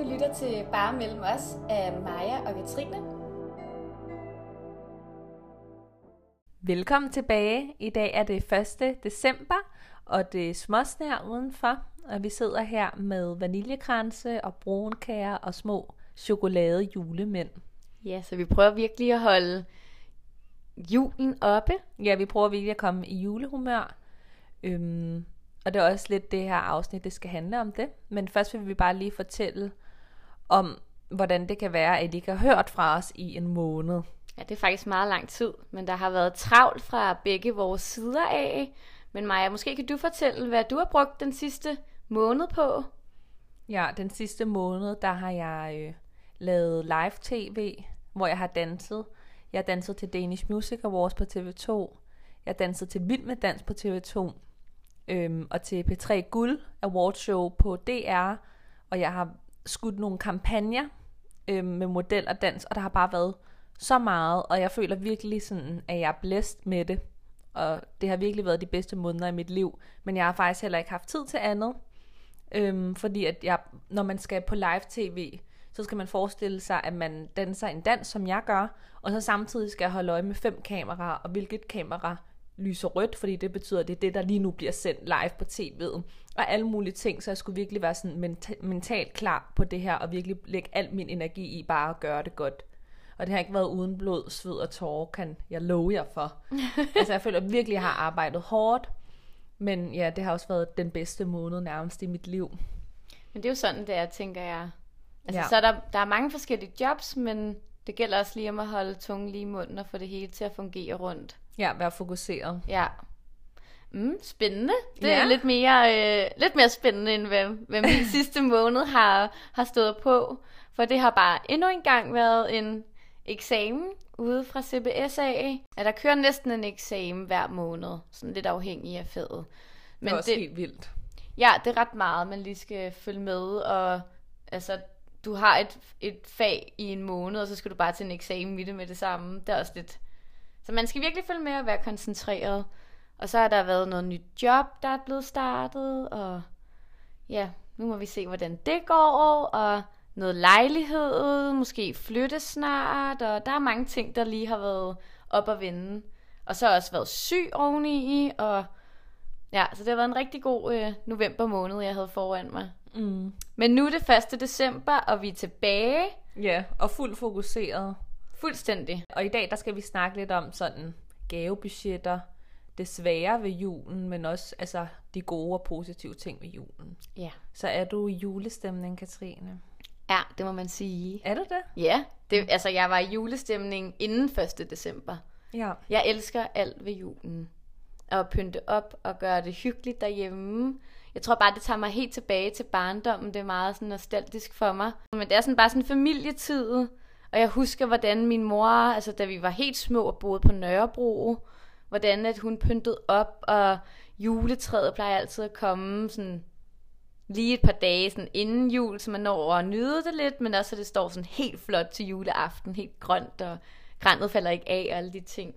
Du lytter til Bare Mellem Os af Maja og Katrine. Velkommen tilbage. I dag er det 1. december, og det er småsnær udenfor. Og vi sidder her med vaniljekranse og brunkager og små chokolade julemænd. Ja, så vi prøver virkelig at holde julen oppe. Ja, vi prøver virkelig at komme i julehumør. Øhm, og det er også lidt det her afsnit, det skal handle om det. Men først vil vi bare lige fortælle om, hvordan det kan være, at I ikke har hørt fra os i en måned. Ja, det er faktisk meget lang tid, men der har været travlt fra begge vores sider af. Men Maja, måske kan du fortælle, hvad du har brugt den sidste måned på? Ja, den sidste måned, der har jeg øh, lavet live-tv, hvor jeg har danset. Jeg har danset til Danish Music Awards på TV2. Jeg har danset til Vild med Dans på TV2. Øhm, og til P3 Guld Awardshow på DR. Og jeg har skudt nogle kampagner øh, med model og dans, og der har bare været så meget, og jeg føler virkelig sådan, at jeg er blæst med det. Og det har virkelig været de bedste måneder i mit liv. Men jeg har faktisk heller ikke haft tid til andet. Øhm, fordi at jeg, når man skal på live tv, så skal man forestille sig, at man danser en dans, som jeg gør, og så samtidig skal jeg holde øje med fem kameraer, og hvilket kamera lyser rødt, fordi det betyder, at det er det, der lige nu bliver sendt live på tv'et, og alle mulige ting, så jeg skulle virkelig være sådan menta- mentalt klar på det her, og virkelig lægge al min energi i bare at gøre det godt. Og det har ikke været uden blod, sved og tårer, kan jeg love jer for. altså jeg føler at jeg virkelig har arbejdet hårdt, men ja, det har også været den bedste måned nærmest i mit liv. Men det er jo sådan, det er, tænker jeg. Altså, Ja. ja. så er der, der er mange forskellige jobs, men det gælder også lige om at holde tungen lige i munden og få det hele til at fungere rundt. Ja, være fokuseret. Ja. Mm, spændende. Det Ja. er lidt mere, øh, lidt mere spændende, end hvad, hvad min sidste måned har, har stået på. For det har bare endnu en gang været en eksamen ude fra CBSA. Ja, der kører næsten en eksamen hver måned, sådan lidt afhængig af faget. Men det er også det... helt vildt. Ja, det er ret meget, man lige skal følge med, og altså, du har et, et fag i en måned, og så skal du bare til en eksamen i det med det samme. Det er også lidt... Så man skal virkelig følge med og være koncentreret. Og så har der været noget nyt job, der er blevet startet, og ja, nu må vi se, hvordan det går, og noget lejlighed, måske flytte snart, og der er mange ting, der lige har været op at vende. Og så har jeg også været syg oveni, og ja, så det har været en rigtig god øh, november måned, jeg havde foran mig. Mm. Men nu er det 1. december, og vi er tilbage Ja, og fuldt fokuseret. fuldstændig. Og i dag, der skal vi snakke lidt om sådan gavebudgetter, det svære ved julen, men også altså, de gode og positive ting ved julen. Ja. Så er du i julestemning, Katrine? Ja, det må man sige. Er du det? Ja, det, altså jeg var i julestemning inden 1. december. Ja. Jeg elsker alt ved julen. At pynte op og gøre det hyggeligt derhjemme. Jeg tror bare, det tager mig helt tilbage til barndommen. Det er meget sådan nostalgisk for mig. Men det er sådan bare sådan familietid. Og jeg husker, hvordan min mor, altså da vi var helt små og boede på Nørrebro, hvordan at hun pyntede op, og juletræet plejer altid at komme sådan lige et par dage sådan inden jul, så man når at nyde det lidt, men også at det står sådan helt flot til juleaften, helt grønt, og grænet falder ikke af, og alle de ting.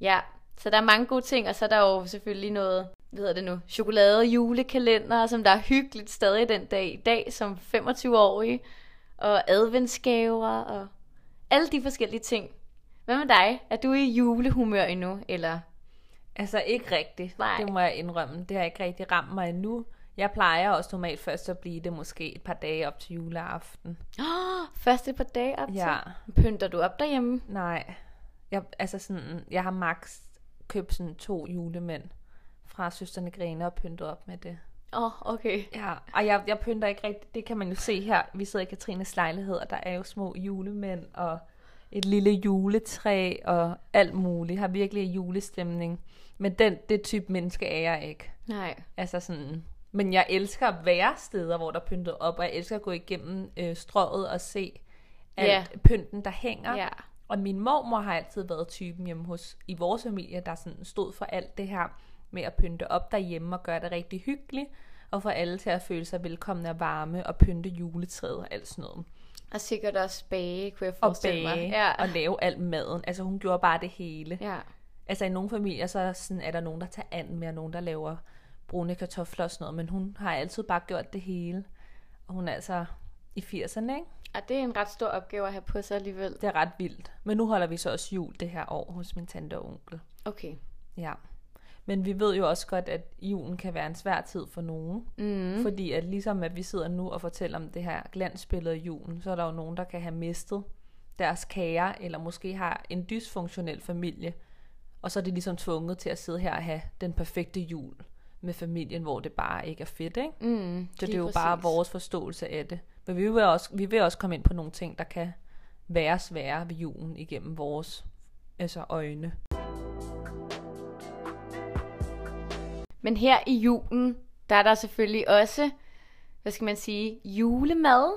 Ja, så der er mange gode ting, og så er der jo selvfølgelig noget, hvad hedder det nu, chokolade julekalender, som der er hyggeligt stadig den dag i dag, som 25-årig, og adventsgaver, og alle de forskellige ting. Hvad med dig? Er du i julehumør endnu, eller? Altså ikke rigtigt. Nej. Det må jeg indrømme. Det har ikke rigtig ramt mig endnu. Jeg plejer også normalt først at blive det måske et par dage op til juleaften. Oh, første par dage op til. Ja. Pynter du op derhjemme? Nej. Jeg, altså sådan, jeg har max købt sådan to julemænd fra Søsterne Grene og pyntet op med det. Åh, oh, okay. Ja, og jeg, jeg pynter ikke rigtigt. Det kan man jo se her. Vi sidder i Katrines lejlighed, og der er jo små julemænd og et lille juletræ og alt muligt. Har virkelig julestemning. Men den, det type menneske er jeg ikke. Nej. Altså sådan... Men jeg elsker at være steder, hvor der er pyntet op, og jeg elsker at gå igennem øh, strøget og se alt Ja. pynten, der hænger. Ja. Og min mormor har altid været typen hjemme hos, i vores familie, der sådan stod for alt det her med at pynte op derhjemme og gøre det rigtig hyggeligt, og få alle til at føle sig velkomne og varme, og pynte juletræet og alt sådan noget. Og sikkert også bage, kunne jeg Og forestille bage, mig. Ja. og lave alt maden. Altså hun gjorde bare det hele. ja. Altså i nogle familier, så sådan, er der nogen, der tager and med, og nogen, der laver brune kartofler og sådan noget, men hun har altid bare gjort det hele. Og hun er altså i 80'erne, ikke? Og det er en ret stor opgave at have på sig alligevel. Det er ret vildt. Men nu holder vi så også jul det her år hos min tante og onkel. Okay. Ja. Men vi ved jo også godt, at julen kan være en svær tid for nogen. Mm. Fordi at ligesom at vi sidder nu og fortæller om det her glansbillede af julen, så er der jo nogen, der kan have mistet deres kære, eller måske har en dysfunktionel familie. Og så er de ligesom tvunget til at sidde her og have den perfekte jul med familien, hvor det bare ikke er fedt, ikke? Mm, Så det er jo bare vores forståelse af det. Men vi vil, også, vi vil også komme ind på nogle ting, der kan være svære ved julen igennem vores altså øjne. Men her i julen, der er der selvfølgelig også, hvad skal man sige, julemad.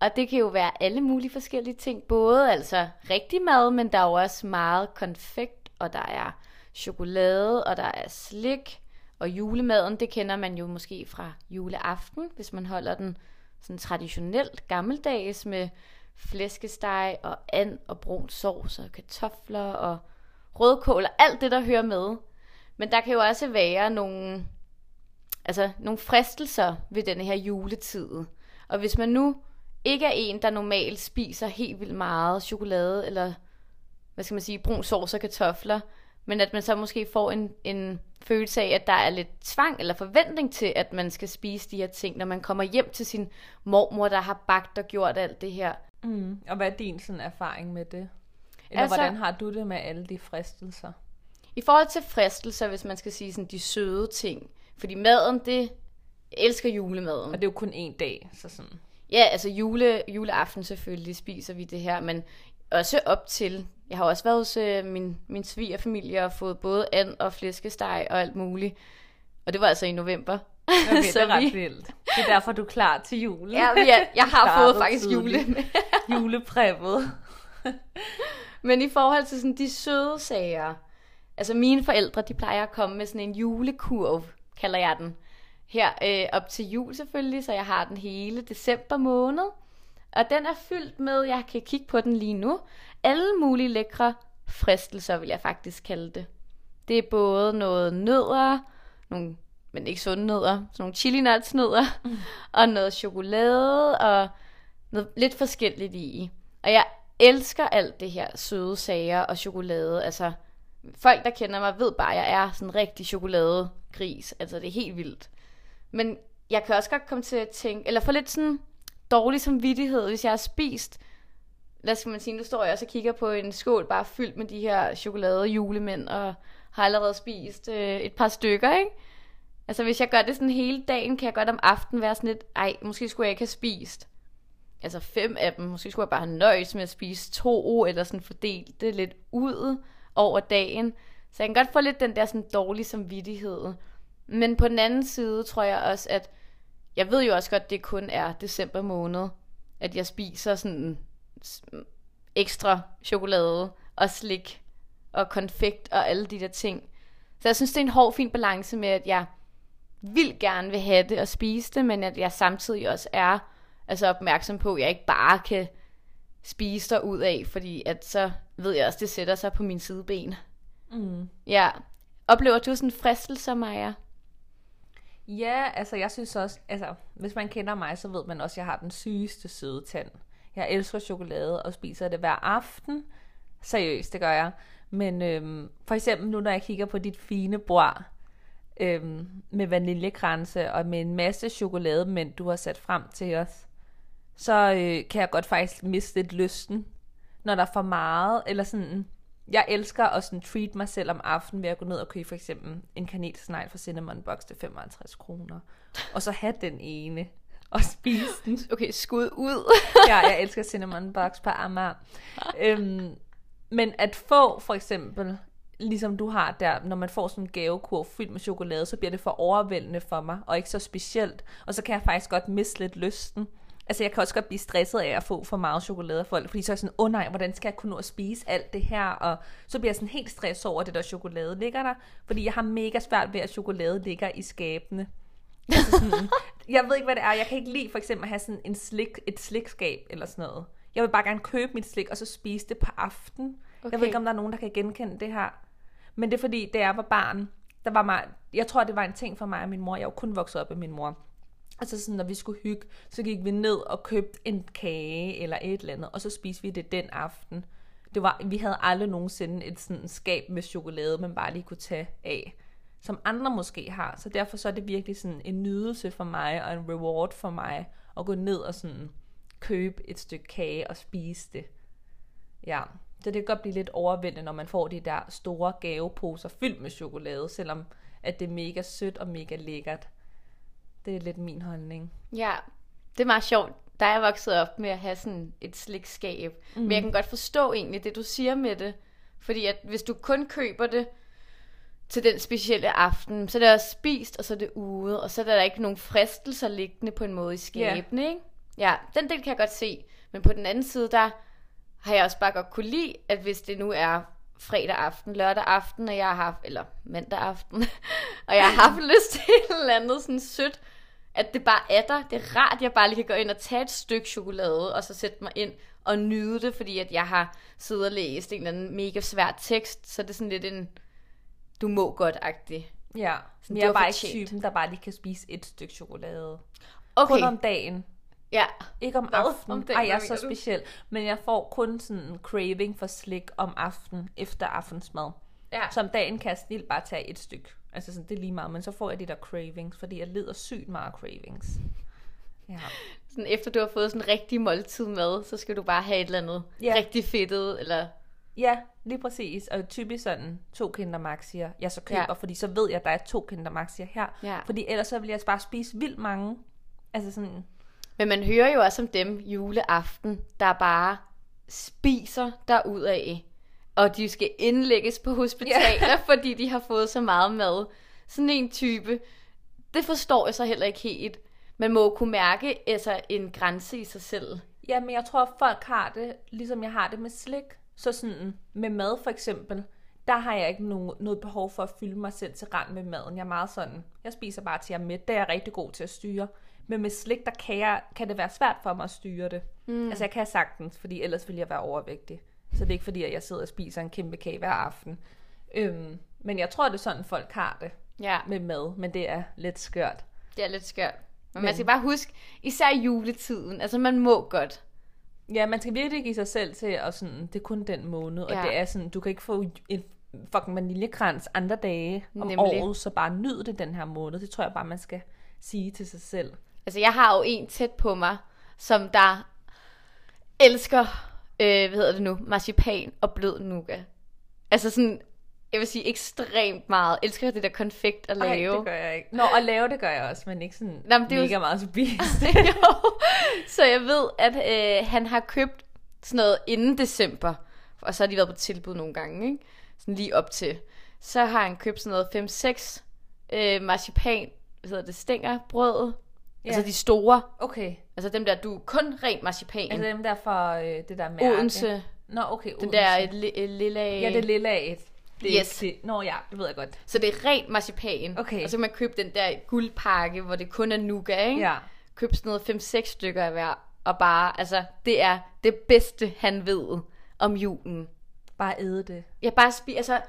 Og det kan jo være alle mulige forskellige ting. Både altså rigtig mad, men der er jo også meget konfekt, og der er chokolade, og der er slik. Og julemaden, det kender man jo måske fra juleaften, hvis man holder den sådan traditionelt gammeldags med flæskesteg og and og brun sovs og kartofler og rødkål og alt det, der hører med. Men der kan jo også være nogle, altså, nogle fristelser ved denne her juletid. Og hvis man nu ikke er en, der normalt spiser helt vildt meget chokolade, eller hvad skal man sige, brun sovs og kartofler, men at man så måske får en, en følelse af, at der er lidt tvang eller forventning til, at man skal spise de her ting, når man kommer hjem til sin mormor, der har bagt og gjort alt det her. Mm. Og hvad er din sådan erfaring med det? Eller Altså- hvordan har du det med alle de fristelser? I forhold til fristelser, hvis man skal sige sådan de søde ting, fordi maden, det jeg elsker julemaden. Og det er jo kun en dag, så sådan. Ja, altså jule, juleaften selvfølgelig spiser vi det her, men også op til. Jeg har også været hos øh, min, min svigerfamilie og fået både and og flæskesteg og alt muligt. Og det var altså i november. Okay, Så det er ret vi- vildt. Det er derfor, du er klar til julen. Ja, ja, jeg har fået faktisk tidligt. jule. Julepræppet. Men i forhold til sådan de søde sager, altså mine forældre, de plejer at komme med sådan en julekurv, kalder jeg den. Her øh, op til jul selvfølgelig, så jeg har den hele december måned. Og den er fyldt med, jeg kan kigge på den lige nu, alle mulige lækre fristelser, vil jeg faktisk kalde det. Det er både noget nødder, nogle, men ikke sunde nødder, sådan nogle chili nuts nødder, mm. og noget chokolade, og noget lidt forskelligt i. Og jeg elsker alt det her søde sager og chokolade. Altså, folk, der kender mig, ved bare, at jeg er sådan en rigtig chokoladegris. Altså, det er helt vildt. Men jeg kan også godt komme til at tænke, eller få lidt sådan dårlig samvittighed, hvis jeg har spist, lad os man sige, nu står jeg også og kigger på en skål bare fyldt med de her chokolade julemænd, og har allerede spist øh, et par stykker, ikke? Altså hvis jeg gør det sådan hele dagen, kan jeg godt om aftenen være sådan lidt, ej, måske skulle jeg ikke have spist. Altså fem af dem, måske skulle jeg bare have nøjes med at spise to, eller sådan fordelt det lidt ud over dagen. Så jeg kan godt få lidt den der sådan dårlige samvittighed. Men på den anden side tror jeg også, at jeg ved jo også godt, at det kun er december måned, at jeg spiser sådan ekstra chokolade og slik og konfekt og alle de der ting. Så jeg synes, det er en hård, fin balance med, at jeg vil gerne vil have det og spise det, men at jeg samtidig også er altså opmærksom på, at jeg ikke bare kan spise der ud af, fordi at så ved jeg også, det sætter sig på min sideben. Mm. Ja. Oplever du sådan fristelser, Maja? Ja, altså jeg synes også, altså hvis man kender mig, så ved man også, at jeg har den sygeste søde tand. Jeg elsker chokolade og spiser det hver aften. Seriøst, det gør jeg. Men øhm, for eksempel nu, når jeg kigger på dit fine bord øhm, med vaniljekranse og med en masse chokolade, men du har sat frem til os, så øh, kan jeg godt faktisk miste lidt lysten, når der er for meget, eller sådan, jeg elsker at sådan treat mig selv om aftenen ved at gå ned og købe for eksempel en kanelsnegl fra Cinnamon Box til 55 kroner, og så have den ene, og spise den. Okay, skud ud. ja, jeg elsker Cinnamon Box på Amager. Øhm, men at få for eksempel, ligesom du har der, når man får sådan en gavekurv fyldt med chokolade, så bliver det for overvældende for mig, og ikke så specielt. Og så kan jeg faktisk godt miste lidt lysten. Altså jeg kan også godt blive stresset af at få for meget chokolade af folk, fordi så er jeg sådan, åh oh, nej, hvordan skal jeg kunne nå at spise alt det her? Og så bliver jeg sådan helt stresset over, at det der chokolade ligger der, fordi jeg har mega svært ved, at chokolade ligger i skabene. Altså sådan, jeg ved ikke, hvad det er. Jeg kan ikke lide for eksempel at have sådan en slik, et slikskab eller sådan noget. Jeg vil bare gerne købe mit slik, og så spise det på aften. Okay. Jeg ved ikke, om der er nogen, der kan genkende det her. Men det er fordi, da jeg var barn, der var mig, jeg tror, det var en ting for mig og min mor. Jeg jo kun vokset op med min mor. Så sådan, når vi skulle hygge, så gik vi ned og købte en kage eller et eller andet, og så spiste vi det den aften. Det var, vi havde aldrig nogensinde et sådan skab med chokolade, man bare lige kunne tage af, som andre måske har. Så derfor så er det virkelig sådan en nydelse for mig, og en reward for mig, at gå ned og sådan købe et stykke kage og spise det. Ja, så det kan godt blive lidt overvældende, når man får de der store gaveposer fyldt med chokolade, selvom at det er mega sødt og mega lækkert. Det er lidt min holdning. Ja, det er meget sjovt. Der er jeg vokset op med at have sådan et slikskab. Mm. Men jeg kan godt forstå egentlig det, du siger med det. Fordi at hvis du kun køber det til den specielle aften, så er det også spist, og så er det ude, og så er der ikke nogen fristelser liggende på en måde i skæben, yeah. ikke? Ja, den del kan jeg godt se. Men på den anden side, der har jeg også bare godt kunne lide, at hvis det nu er fredag aften, lørdag aften, og jeg har haft, eller mandag aften, og jeg har haft lyst til et eller andet sådan sødt, at det bare er der. Det er rart, at jeg bare lige kan gå ind og tage et stykke chokolade, og så sætte mig ind og nyde det, fordi at jeg har siddet og læst en eller anden mega svær tekst, så det er sådan lidt en, du må godt-agtig. Ja, Sådan, jeg er bare ikke typen, der bare lige kan spise et stykke chokolade. Okay, Kun om dagen. ja. Ikke om Hvad? aftenen. Om dagen, Ej, jeg er så du? speciel. Men jeg får kun sådan en craving for slik om aftenen efter aftensmad. ja. Så om dagen kan jeg snilt bare tage et stykke. Altså sådan, det er lige meget. Men så får jeg de der cravings, fordi jeg lider sygt meget cravings. Ja. Sådan efter du har fået sådan en rigtig måltid mad, så skal du bare have et eller andet Ja. rigtig fedtet, eller... Ja, lige præcis. Og typisk sådan to Kinder Maxier, jeg så køber, Ja. fordi så ved jeg, at der er to Kinder Maxier her. Ja. Fordi ellers så vil jeg bare spise vildt mange. Altså sådan, Men man hører jo også om dem juleaften, der bare spiser derudaf. Og de skal indlægges på hospitaler, yeah. fordi de har fået så meget mad. Sådan en type, det forstår jeg så heller ikke helt. Man må kunne mærke altså, en grænse i sig selv. Ja, men jeg tror, at folk har det, ligesom jeg har det med slik. Så sådan, med mad for eksempel, der har jeg ikke nogen, noget behov for at fylde mig selv til rand med maden. Jeg er meget sådan, jeg spiser bare til jeg er mæt. Det er jeg rigtig god til at styre. Men med slik, der kan, jeg, kan det være svært for mig at styre det. Mm. Altså jeg kan sagtens, fordi ellers vil jeg være overvægtig. Så det er ikke fordi, at jeg sidder og spiser en kæmpe kage hver aften. Øhm, men jeg tror, det er sådan, folk har det Ja, med mad. Men det er lidt skørt. det er lidt skørt. Men, Men man skal bare huske, især i juletiden, altså man må godt. Ja, man skal virkelig give sig selv til, at sådan, det er kun den måned, og Ja. det er sådan, du kan ikke få en fucking vaniljekrans andre dage om Nemlig. året, så bare nyd det den her måned. Det tror jeg bare, man skal sige til sig selv. Altså, jeg har jo en tæt på mig, som der elsker, øh, hvad hedder det nu, marcipan og blød nougat. Altså sådan, jeg vil sige ekstremt meget. Elsker det der konfekt at Ej, lave. det gør jeg ikke. Nå, at lave det gør jeg også, men ikke sådan Nå, men det er jo- mega meget spise. jo. Så jeg ved, at øh, han har købt sådan noget inden december. Og så har de været på tilbud nogle gange, ikke? Sådan lige op til. Så har han købt sådan noget 5-6 øh, marcipan, hvad hedder det, stænger, brød. Ja. Altså de store. Okay, Altså dem der, du kun rent marcipan. altså dem der for øh, det der mærke. Odense. Nå, okay, Den Odense. der et, li- et lille... Ja, det er lille af et. Det er Yes. ikke. Nå ja, det ved jeg godt. Så det er rent marcipan. Okay. Og så kan man købe den der guldpakke, hvor det kun er nougat, ikke? Ja. Køb sådan noget 5-6 stykker af hver. Og bare, altså, det er det bedste, han ved om julen. Bare æde det. Jeg bare spise, altså,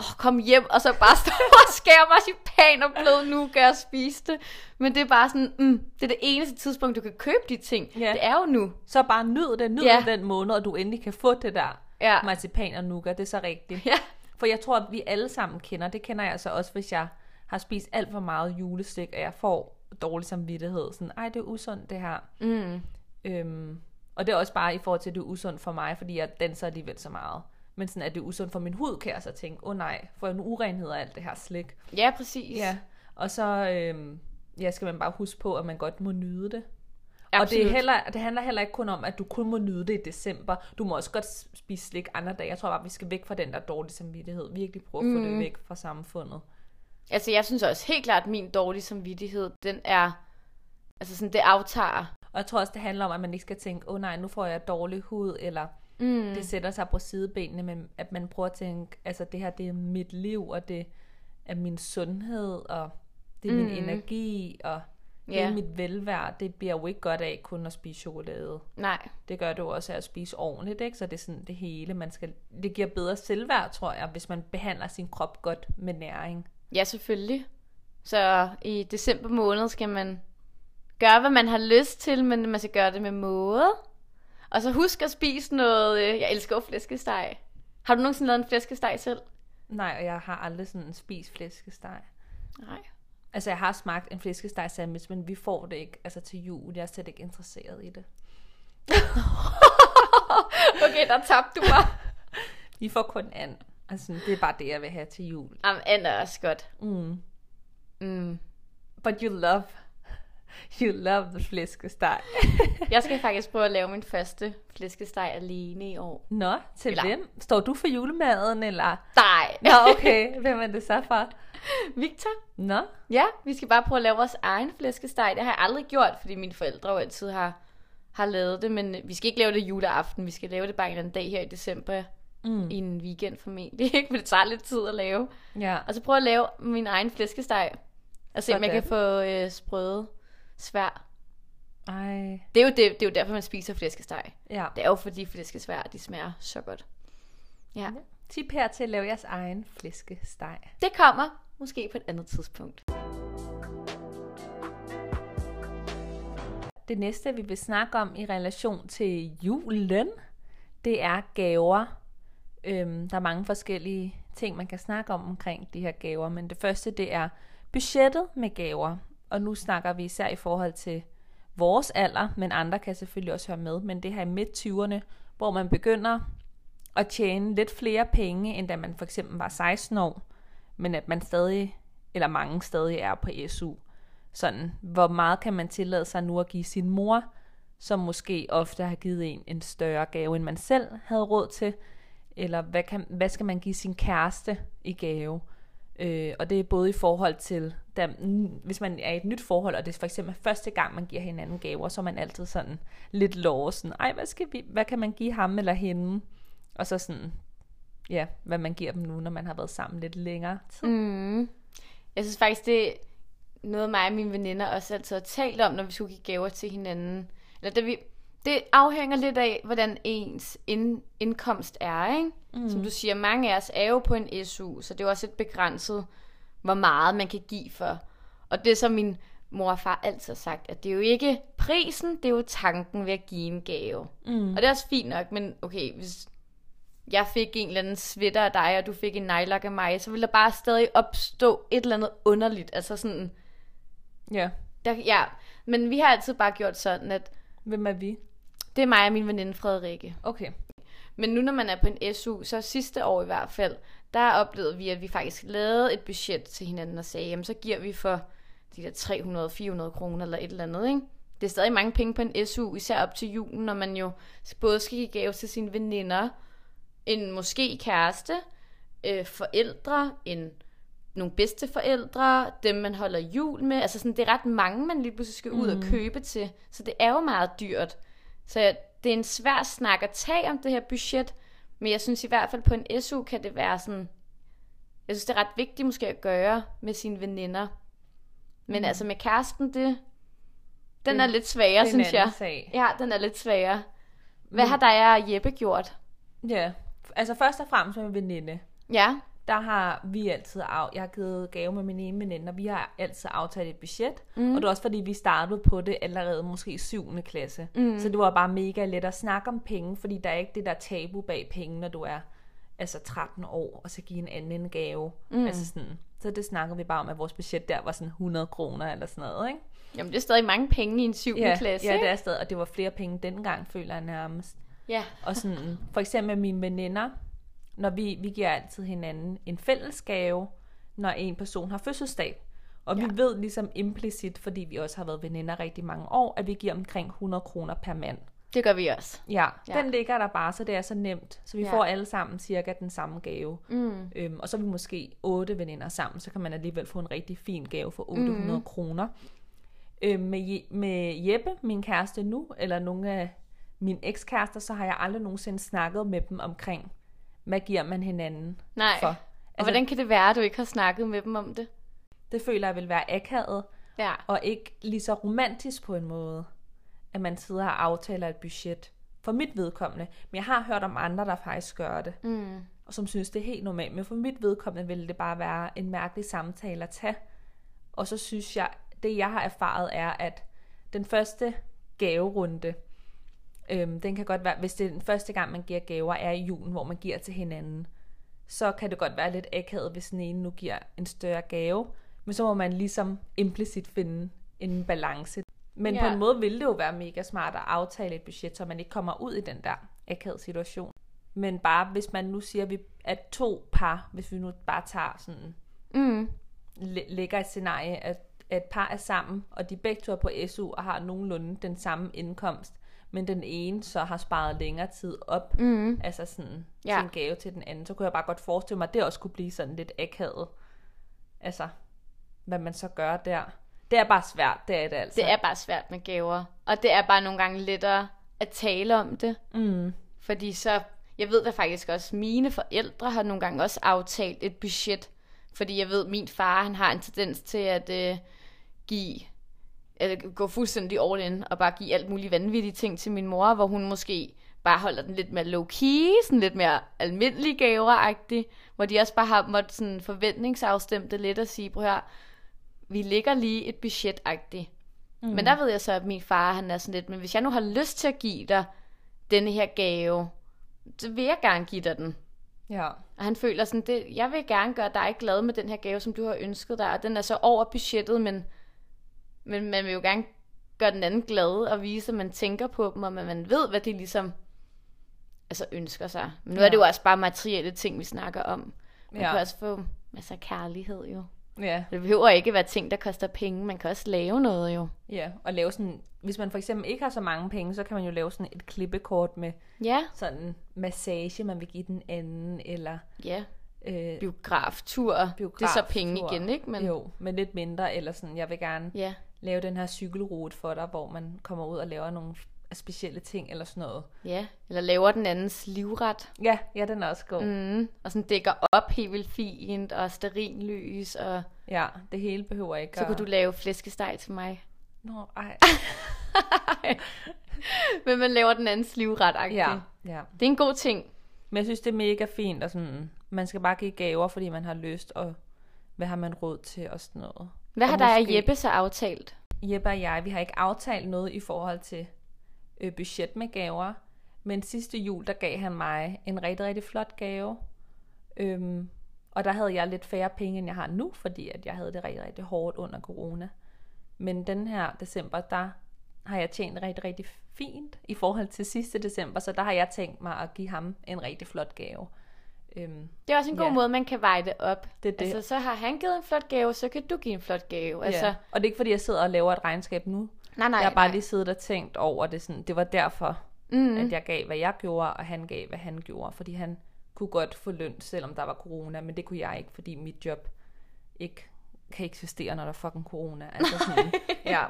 åh, kom hjem, og så bare stå og skære marcipan og blød nougat og spise det. Men det er bare sådan, mm, det er det eneste tidspunkt, du kan købe de ting. Ja. Det er jo nu. Så bare nyd det, nyd ja. den måned, og du endelig kan få det der Ja. marcipan og nougat. Det er så rigtigt. Ja. For jeg tror, at vi alle sammen kender, det kender jeg altså også, hvis jeg har spist alt for meget julestik, og jeg får dårlig samvittighed. Sådan, ej, det er usundt det her. Mm. Øhm, og det er også bare i forhold til, at det er usundt for mig, fordi jeg danser alligevel så meget. Men sådan, at det er usundt for min hud, kan jeg så tænke, åh oh, nej, får jeg nu urenhed af alt det her slik? Ja, præcis. Ja, og så øhm, ja, skal man bare huske på, at man godt må nyde det. Og det, Absolut. er heller, det handler heller ikke kun om, at du kun må nyde det i december. Du må også godt spise slik andre dage. Jeg tror bare, vi skal væk fra den der dårlige samvittighed. Virkelig prøve at få Mm. det væk fra samfundet. Altså, jeg synes også helt klart, at min dårlige samvittighed, den er... Altså sådan, det aftager. Og jeg tror også, det handler om, at man ikke skal tænke, åh oh, nej, nu får jeg dårlig hud, eller Mm. det sætter sig på sidebenene, men at man prøver at tænke, altså det her, det er mit liv, og det er min sundhed, og det er min Mm. energi, og det Ja. er mit velvære. Det bliver jo ikke godt af kun at spise chokolade. Nej. Det gør det jo også af at spise ordentligt, ikke? Så det er sådan det hele, man skal... Det giver bedre selvværd, tror jeg, hvis man behandler sin krop godt med næring. Ja, selvfølgelig. Så i december måned skal man gøre, hvad man har lyst til, men man skal gøre det med måde. Og så husk at spise noget, øh, jeg elsker jo flæskesteg. Har du nogensinde lavet en flæskesteg selv? Nej, og jeg har aldrig sådan spist flæskesteg. Nej. Altså, jeg har smagt en flæskesteg sandwich, men vi får det ikke altså, til jul. Jeg er slet ikke interesseret i det. Okay, der tabte du mig. Vi får kun and. Altså, det er bare det, jeg vil have til jul. Jamen, and er også godt. Mm. Mm. But you love, you love the flæskesteg. Jeg skal faktisk prøve at lave min første flæskesteg alene i år. Nå, til Eller- hvem? Står du for julemaden, eller? Nej. Nå, okay. Hvem er det så for? Victor? Nå, Ja, vi skal bare prøve at lave vores egen flæskesteg. Det har jeg aldrig gjort, fordi mine forældre jo altid har, har lavet det. Men vi skal ikke lave det juleaften. Vi skal lave det bare en dag her i december. Mm. I en weekend formentlig. Ikke? For det tager lidt tid at lave. ja. Og så prøve at lave min egen flæskesteg. Og se, om jeg kan få øh, sprøde svær. Ej, Det er, jo det, det er jo derfor, man spiser flæskesteg. ja. Det er jo fordi flæskesvær, de smager så godt. Ja. Tip her til at lave jeres egen flæskesteg. Det kommer måske på et andet tidspunkt. Det næste, vi vil snakke om i relation til julen, det er gaver. Øhm, der er mange forskellige ting, man kan snakke om omkring de her gaver, men det første, det er budgettet med gaver. Og nu snakker vi især i forhold til vores alder, men andre kan selvfølgelig også høre med, men det her i midt-20'erne, hvor man begynder at tjene lidt flere penge, end da man for eksempel var 16 år, men at man stadig, eller mange stadig er på SU. Sådan, hvor meget kan man tillade sig nu at give sin mor, som måske ofte har givet en en større gave, end man selv havde råd til, eller hvad, kan, hvad skal man give sin kæreste i gave? Øh, og det er både i forhold til, da, hvis man er i et nyt forhold, og det er for eksempel første gang, man giver hinanden gaver, så er man altid sådan lidt låsen. Ej, hvad, skal vi, hvad kan man give ham eller hende? Og så sådan, ja, hvad man giver dem nu, når man har været sammen lidt længere tid. Mm. Jeg synes faktisk, det er noget mig og mine veninder også altid har talt om, når vi skulle give gaver til hinanden. Eller da vi, det afhænger lidt af, hvordan ens ind, indkomst er, ikke? Mm. Som du siger, mange af os er jo på en SU, så det er jo også et begrænset, hvor meget man kan give for. Og det som min mor og far altid har sagt, at det er jo ikke prisen, det er jo tanken ved at give en gave. Mm. Og det er også fint nok, men okay, hvis jeg fik en eller anden sweater af dig, og du fik en nejlak af mig, så ville der bare stadig opstå et eller andet underligt. Altså sådan, Ja, der, ja. Men vi har altid bare gjort sådan, at hvem er vi? Det er mig og min veninde Frederikke. Okay. Men nu når man er på en SU, så sidste år i hvert fald, der oplevede vi, at vi faktisk lavede et budget til hinanden og sagde, jamen så giver vi for de der 300-400 kroner eller et eller andet, ikke? Det er stadig mange penge på en SU, især op til julen, når man jo både skal give gave til sine veninder, en måske kæreste, øh, forældre, en nogle bedsteforældre, dem man holder jul med. Altså sådan, det er ret mange, man lige pludselig skal ud mm. og købe til. Så det er jo meget dyrt. Så det er en svær snak at tage om det her budget. Men jeg synes i hvert fald på en SU kan det være sådan... Jeg synes, det er ret vigtigt måske at gøre med sine veninder. Men mm. altså med kæresten, det... Den Det- er lidt sværere, det er synes jeg. sag. Ja, den er lidt sværere. Hvad har dig og Jeppe gjort? Ja, altså først og fremmest med veninde. Ja. Der har vi altid, af, jeg har givet gave med min ene veninde, og vi har altid aftalt et budget. Mm. Og det er også fordi, vi startede på det allerede måske i 7. klasse. Mm. Så det var bare mega let at snakke om penge, fordi der er ikke det der tabu bag penge, når du er altså 13 år, og så give en anden en gave. Mm. Altså sådan, så det snakker vi bare om, at vores budget der var sådan 100 kroner eller sådan noget, ikke? Jamen, det er stadig mange penge i en 7. Ja, klasse, ja, ikke? det er stadig, og det var flere penge dengang, føler jeg nærmest. Ja. Og sådan, for eksempel med mine veninder, når vi, vi giver altid hinanden en fællesgave, når en person har fødselsdag. Og ja. vi ved ligesom implicit, fordi vi også har været veninder rigtig mange år, at vi giver omkring 100 kroner per mand. Det gør vi også. Ja, Ja. den ligger der bare, så det er så nemt. Så vi Ja. får alle sammen cirka den samme gave. Mm. Øhm, og så er vi måske otte veninder sammen, så kan man alligevel få en rigtig fin gave for 800 mm. kroner. Øhm, med, med Jeppe, min kæreste nu, eller nogle af mine ekskærester, så har jeg aldrig nogensinde snakket med dem omkring, hvad giver man hinanden Nej. for. Og Altså, hvordan kan det være, at du ikke har snakket med dem om det? det føler jeg vil være akavet, Ja. og ikke lige så romantisk på en måde, at man sidder og aftaler et budget. For mit vedkommende. Men jeg har hørt om andre, der faktisk gør det. Mm. og som synes, det er helt normalt. Men for mit vedkommende ville det bare være en mærkelig samtale at tage. Og så synes jeg, det jeg har erfaret er, at den første gaverunde, øhm, den kan godt være, hvis det er den første gang, man giver gaver, er i julen, hvor man giver til hinanden, så kan det godt være lidt akavet, hvis den ene nu giver en større gave, men så må man ligesom implicit finde en balance. Men ja. på en måde ville det jo være mega smart at aftale et budget, så man ikke kommer ud i den der akavede situation. Men bare hvis man nu siger, at vi er to par, hvis vi nu bare tager sådan Mm. læ- lægger et scenarie, at, at et par er sammen, og de begge to er på SU og har nogenlunde den samme indkomst, men den ene så har sparet længere tid op, Mm. altså sådan Ja. til en gave til den anden, så kunne jeg bare godt forestille mig, at det også kunne blive sådan lidt akavet. Altså, hvad man så gør der. Det er bare svært, det er det altså. Det er bare svært med gaver. Og det er bare nogle gange lettere at tale om det. Mm. Fordi så, jeg ved da faktisk også, mine forældre har nogle gange også aftalt et budget. Fordi jeg ved, min far, han har en tendens til at øh, give, at gå fuldstændig all in, og bare give alt muligt vanvittige ting til min mor, hvor hun måske bare holder den lidt mere low-key, sådan lidt mere almindelige gaver hvor de også bare har måttet sådan forventningsafstemme det lidt og sige, prøv her, vi lægger lige et budget -agtigt. Mm. Men der ved jeg så, at min far, han er sådan lidt, men hvis jeg nu har lyst til at give dig denne her gave, så vil jeg gerne give dig den. Ja. Og han føler sådan, det, jeg vil gerne gøre dig glad med den her gave, som du har ønsket dig, og den er så over budgettet, men, men man vil jo gerne gøre den anden glad og vise, at man tænker på dem, og at man ved, hvad de ligesom altså ønsker sig. Men nu ja. er det jo også bare materielle ting, vi snakker om. Man ja. Ja. kan også få masser af kærlighed jo. Ja, Det behøver ikke være ting, der koster penge. Man kan også lave noget jo. ja. Og lave sådan, hvis man for eksempel ikke har så mange penge, så kan man jo lave sådan et klippekort med Ja, sådan massage, man vil give den anden, eller ja. Øh, Biograftur. Det er så penge igen, ikke? Men, Jo, men lidt mindre, eller sådan, jeg vil gerne Ja, lave den her cykelrute for dig, hvor man kommer ud og laver nogle specielle ting, eller sådan noget. ja. Eller laver den andens livret. Ja, ja, den er også god. Mm. Og sådan dækker op helt vildt fint, og stearinlys, og Ja, det hele behøver ikke så kunne du lave flæskesteg til mig. Nå, ej. Men man laver den andens livret -agtig. Ja, ja. Det er en god ting. Men jeg synes, det er mega fint, og sådan, man skal bare give gaver, fordi man har lyst, og hvad har man råd til, og sådan noget. Hvad Og har der og måske- Jeppe så aftalt? Jeppe og jeg, vi har ikke aftalt noget i forhold til øh, budget med gaver, men sidste jul, der gav han mig en rigtig, rigtig flot gave. Øhm, og der havde jeg lidt færre penge, end jeg har nu, fordi at jeg havde det rigtig, rigtig hårdt under corona. Men den her december, der har jeg tjent rigtig, rigtig fint i forhold til sidste december, så der har jeg tænkt mig at give ham en rigtig flot gave. Øhm, Det er også en god Ja. måde, man kan veje det op. det det. Altså, så har han givet en flot gave, så kan du give en flot gave. Altså, ja. Og det er ikke, fordi jeg sidder og laver et regnskab nu. nej, nej, jeg har bare nej. lige siddet og tænkt over det. Sådan, det var derfor, mm. at jeg gav, hvad jeg gjorde, og han gav, hvad han gjorde. Fordi han kunne godt få løn, selvom der var corona, men det kunne jeg ikke, fordi mit job ikke kan eksistere, når der er fucking corona. Altså sådan, ja.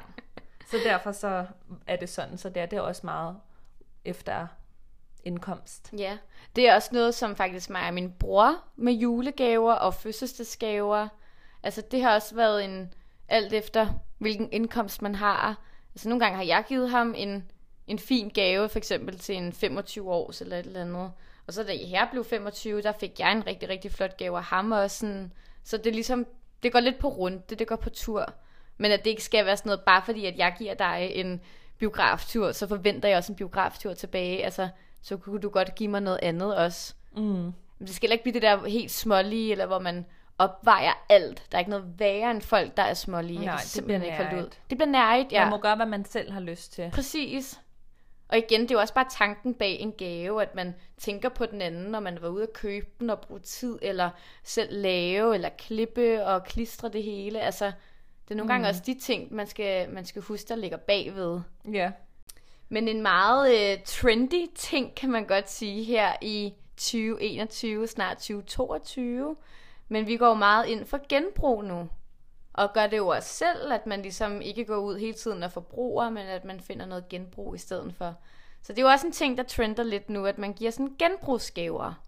Så derfor så er det sådan, så det er, det er også meget efter indkomst. Ja, det er også noget, som faktisk mig og min bror med julegaver og fødselsdagsgaver. Altså det har også været en, alt efter hvilken indkomst man har. Altså nogle gange har jeg givet ham en, en fin gave, for eksempel til en 25 års eller et eller andet. Og så da jeg blev 25, der fik jeg en rigtig, rigtig flot gave af ham også. Sådan. Så det er ligesom, det går lidt på rundt, det, det går på tur. Men at det ikke skal være sådan noget, bare fordi at jeg giver dig en biograftur, så forventer jeg også en biograftur tilbage. Altså, så kunne du godt give mig noget andet også. Mm. Men det skal heller ikke blive det der helt smålige, eller hvor man opvejer alt. Der er ikke noget værre end folk, der er smålige. Jeg Nej, kan det simpelthen bliver ikke holde det ud. Det bliver nærigt, ja. Man må gøre, hvad man selv har lyst til. Præcis. Og igen, det er jo også bare tanken bag en gave, at man tænker på den anden, når man var ude at købe den og bruge tid, eller selv lave, eller klippe og klistre det hele. Altså, det er nogle mm. gange også de ting, man skal, man skal huske, der ligger bagved. Ja. Men en meget øh, trendy ting, kan man godt sige, her i 2021, snart 2022. Men vi går meget ind for genbrug nu. Og gør det jo også selv, at man ligesom ikke går ud hele tiden og forbruger, men at man finder noget genbrug i stedet for. Så det er jo også en ting, der trender lidt nu, at man giver sådan genbrugsgaver.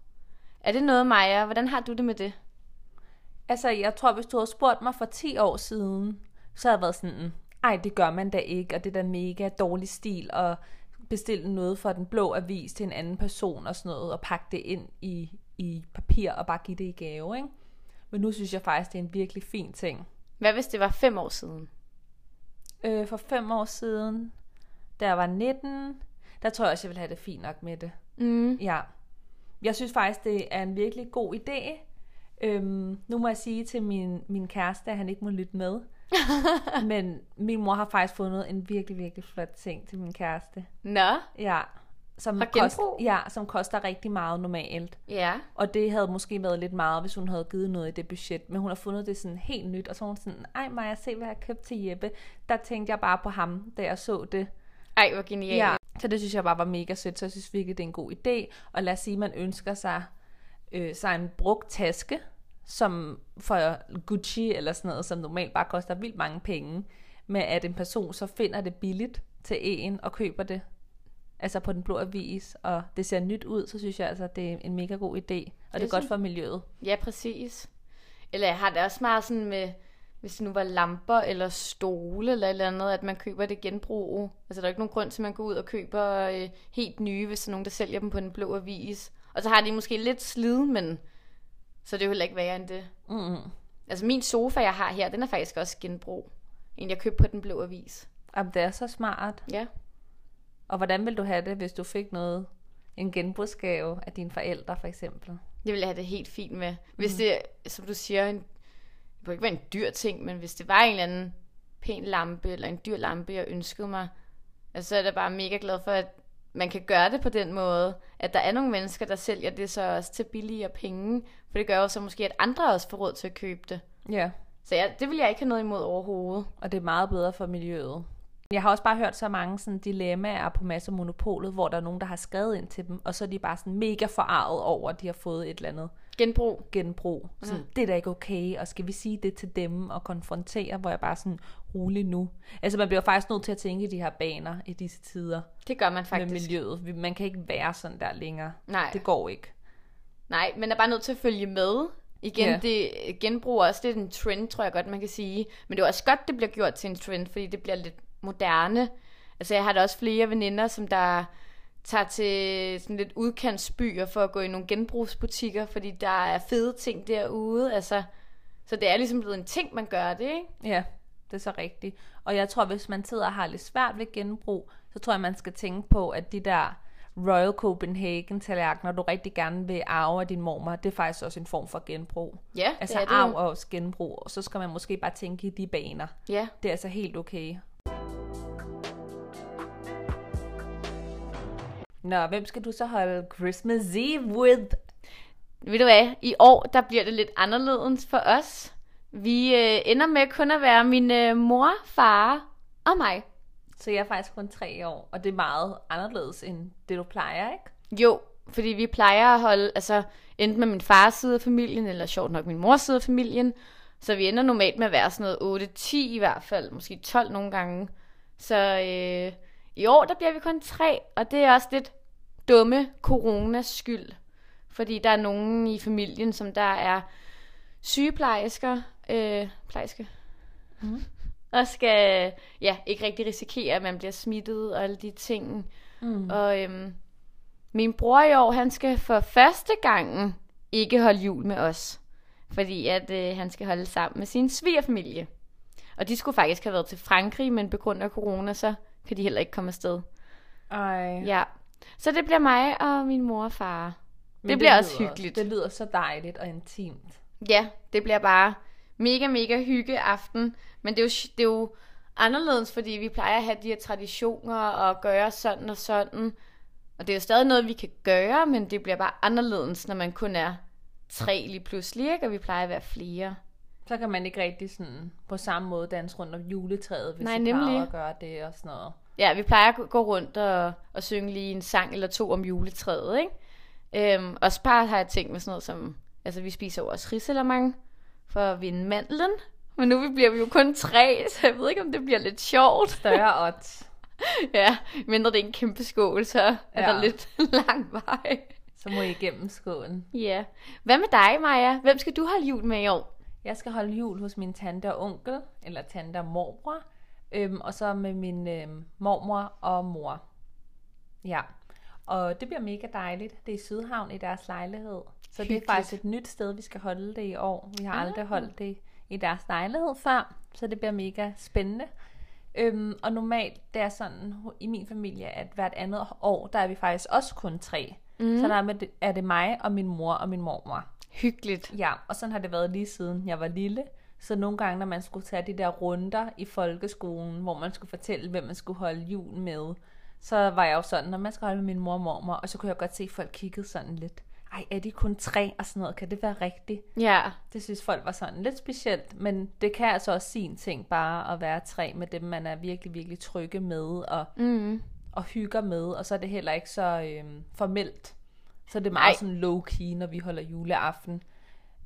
Er det noget, Maja? Hvordan har du det med det? Altså, jeg tror, hvis du havde spurgt mig for 10 år siden, så havde jeg været sådan, mm, ej, det gør man da ikke, og det er da mega dårlig stil at bestille noget fra den blå avis til en anden person og sådan noget, og pakke det ind i, i papir og bare give det i gave, ikke? Men nu synes jeg faktisk, det er en virkelig fin ting. Hvad hvis det var fem år siden? øh, for fem år siden, da jeg var 19, der tror jeg også, jeg ville have det fint nok med det. Mm. Ja. Jeg synes faktisk, det er en virkelig god idé. Øhm, nu må jeg sige til min, min kæreste, at han ikke må lytte med. Men min mor har faktisk fundet en virkelig, virkelig flot ting til min kæreste. Nå, Ja. Som, Fra kost, ja, som koster rigtig meget normalt. ja. Og det havde måske været lidt meget, hvis hun havde givet noget i det budget. Men hun har fundet det sådan helt nyt. Og så hun sådan, ej Maja, se hvad jeg har købt til Jeppe. Der tænkte jeg bare på ham, da jeg så det. Ej, hvor genialt. Ja, så det synes jeg bare var mega sødt, så jeg synes virkelig, det er en god idé. Og lad os sige, at man ønsker sig, øh, sig en brugt taske, som for Gucci eller sådan noget, som normalt bare koster vildt mange penge, med at en person så finder det billigt til en og køber det, altså på den blå avis, og det ser nyt ud, så synes jeg altså, det er en mega god idé, og det, er synes- godt for miljøet. Ja, præcis. Eller jeg har det også meget sådan med, hvis det nu var lamper eller stole eller et eller andet, at man køber det genbrug. Altså der er ikke nogen grund til, at man går ud og køber øh, helt nye, hvis der er nogen, der sælger dem på den blå avis. Og så har de måske lidt slid, men så er det jo heller ikke værre end det. Mm. Altså min sofa, jeg har her, den er faktisk også genbrug. En, jeg købte på den blå avis. Jamen, det er så smart. Ja. Og hvordan vil du have det, hvis du fik noget, en genbrugsgave af dine forældre for eksempel? Det ville jeg have det helt fint med. Hvis mm. det, som du siger, en, det kunne ikke være en dyr ting, men hvis det var en eller anden pæn lampe, eller en dyr lampe, jeg ønskede mig, altså, så er jeg da bare mega glad for, at man kan gøre det på den måde, at der er nogle mennesker, der sælger det så også til billigere penge, for det gør jo så måske, at andre også får råd til at købe det. Ja. Så ja, det vil jeg ikke have noget imod overhovedet. og det er meget bedre for miljøet. Jeg har også bare hørt så mange sådan dilemmaer på masse monopolet, hvor der er nogen, der har skrevet ind til dem, og så er de bare sådan mega forarvet over, at de har fået et eller andet Genbrug. genbrug. Sådan, Ja. det er da ikke okay, og skal vi sige det til dem og konfrontere, hvor jeg bare sådan, rolig nu. Altså man bliver faktisk nødt til at tænke i de her baner i disse tider Det gør man med faktisk. miljøet. Vi- Man kan ikke være sådan der længere. Nej. Det går ikke. Nej, men er bare nødt til at følge med. Igen, Ja. det genbrug er også lidt en trend, tror jeg godt, man kan sige. Men det er også godt, det bliver gjort til en trend, fordi det bliver lidt moderne. Altså, jeg har da også flere veninder, som der tager til sådan lidt udkantsbyer for at gå i nogle genbrugsbutikker, fordi der er fede ting derude. Altså, så det er ligesom blevet en ting, man gør det, ikke? Ja, det er så rigtigt. Og jeg tror, hvis man sidder og har lidt svært ved genbrug, så tror jeg, man skal tænke på, at de der Royal Copenhagen tallerkener, du rigtig gerne vil arve af din mormor, det er faktisk også en form for genbrug. Ja, Altså det er det arv er også genbrug, og så skal man måske bare tænke i de baner. Ja, Det er altså helt okay. Nå, hvem skal du så holde Christmas Eve with? ved du hvad, i år, der bliver det lidt anderledes for os. Vi øh, ender med kun at være min øh, mor, far og mig. Så jeg er faktisk kun tre år, og det er meget anderledes end det, du plejer, ikke? Jo, fordi vi plejer at holde, altså enten med min fars side af familien, eller sjovt nok min mors side af familien. Så vi ender normalt med at være sådan noget 8-10 i hvert fald, måske 12 nogle gange. Så øh, i år, der bliver vi kun tre, og det er også lidt dumme coronas skyld. Fordi der er nogen i familien, som der er sygeplejersker, øh, plejerske, Mhm. og skal ja, ikke rigtig risikere, at man bliver smittet og alle de ting. Mm. Og øhm, min bror i år, han skal for første gangen ikke holde jul med os. Fordi at øh, han skal holde sammen med sin svigerfamilie. Og de skulle faktisk have været til Frankrig, men på grund af corona, så kan de heller ikke komme afsted. Ej. Ja. Så det bliver mig og min mor og far. Men det bliver også lyder- hyggeligt. Det lyder så dejligt og intimt. Ja, det bliver bare mega, mega hygge aften. Men det er, jo, det er jo anderledes, fordi vi plejer at have de her traditioner og gøre sådan og sådan. Og det er jo stadig noget, vi kan gøre, men det bliver bare anderledes, når man kun er tre lige pludselig, ikke? Og vi plejer at være flere. Så kan man ikke rigtig sådan på samme måde danse rundt om juletræet, hvis Nej, I nemlig. at gøre det og sådan noget. Ja, vi plejer at gå rundt og, og synge lige en sang eller to om juletræet, ikke? Øhm, og bare har jeg tænkt med sådan noget som... Altså, vi spiser jo også risalamang for at vinde mandlen. Men nu bliver vi jo kun tre, så jeg ved ikke, om det bliver lidt sjovt. Større odds. Ja, mindre det er en kæmpe skål, så er Ja. der lidt lang vej. Så må I igennem skålen. Ja. Hvad med dig, Maja? Hvem skal du holde jul med i år? Jeg skal holde jul hos min tante og onkel, eller tante og morbror, øhm, og så med min øhm, mormor og mor. Ja, og det bliver mega dejligt. Det er i Sydhavn i deres lejlighed. Så det Hyggeligt. er faktisk et nyt sted, vi skal holde det i år. Vi har Ah. aldrig holdt det i deres lejlighed før, så det bliver mega spændende. Øhm, og normalt, det er sådan i min familie, at hvert andet år, der er vi faktisk også kun tre. Mm. Så der er, med, det- er det mig og min mor og min mormor. Hyggeligt. Ja, og sådan har det været lige siden jeg var lille. Så nogle gange, når man skulle tage de der runder i folkeskolen, hvor man skulle fortælle, hvem man skulle holde jul med, så var jeg jo sådan, når man skal holde med min mor og mormor, og så kunne jeg godt se, at folk kiggede sådan lidt. Ej, er de kun tre og sådan noget? Kan det være rigtigt? Ja. Det synes folk var sådan lidt specielt, men det kan altså også sin ting bare at være tre med dem, man er virkelig, virkelig trygge med og, Mm. og hygger med, og så er det heller ikke så øhm, formelt. Så er det meget Nej. sådan low-key, når vi holder juleaften.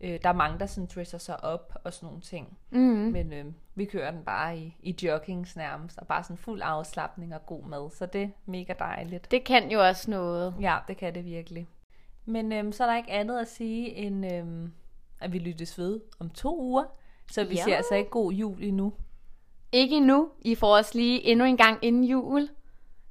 Øh, der er mange, der sådan dresser sig op og sådan nogle ting. Mm. Men øh, vi kører den bare i, i joggings nærmest, og bare sådan fuld afslappning og god mad. Så det er mega dejligt. Det kan jo også noget. Ja, det kan det virkelig. Men øhm, så er der ikke andet at sige, end øhm, at vi lyttes ved om to uger. Så vi Ja. siger altså ikke god jul endnu. Ikke endnu. I får os lige endnu en gang inden jul.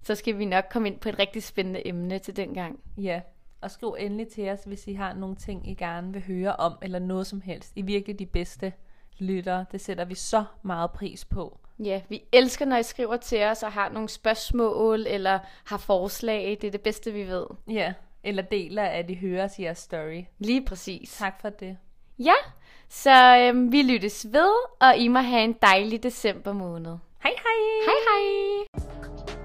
Så skal vi nok komme ind på et rigtig spændende emne til den gang. Ja, og skriv endelig til os, hvis I har nogle ting, I gerne vil høre om, eller noget som helst. I er virkelig de bedste lyttere. Det sætter vi så meget pris på. Ja, vi elsker, når I skriver til os og har nogle spørgsmål eller har forslag. Det er det bedste, vi ved. Ja, eller deler, at I hører os i jeres story. Lige præcis. Tak for det. Ja, så øhm, vi lyttes ved, og I må have en dejlig december måned. Hej hej! Hej hej!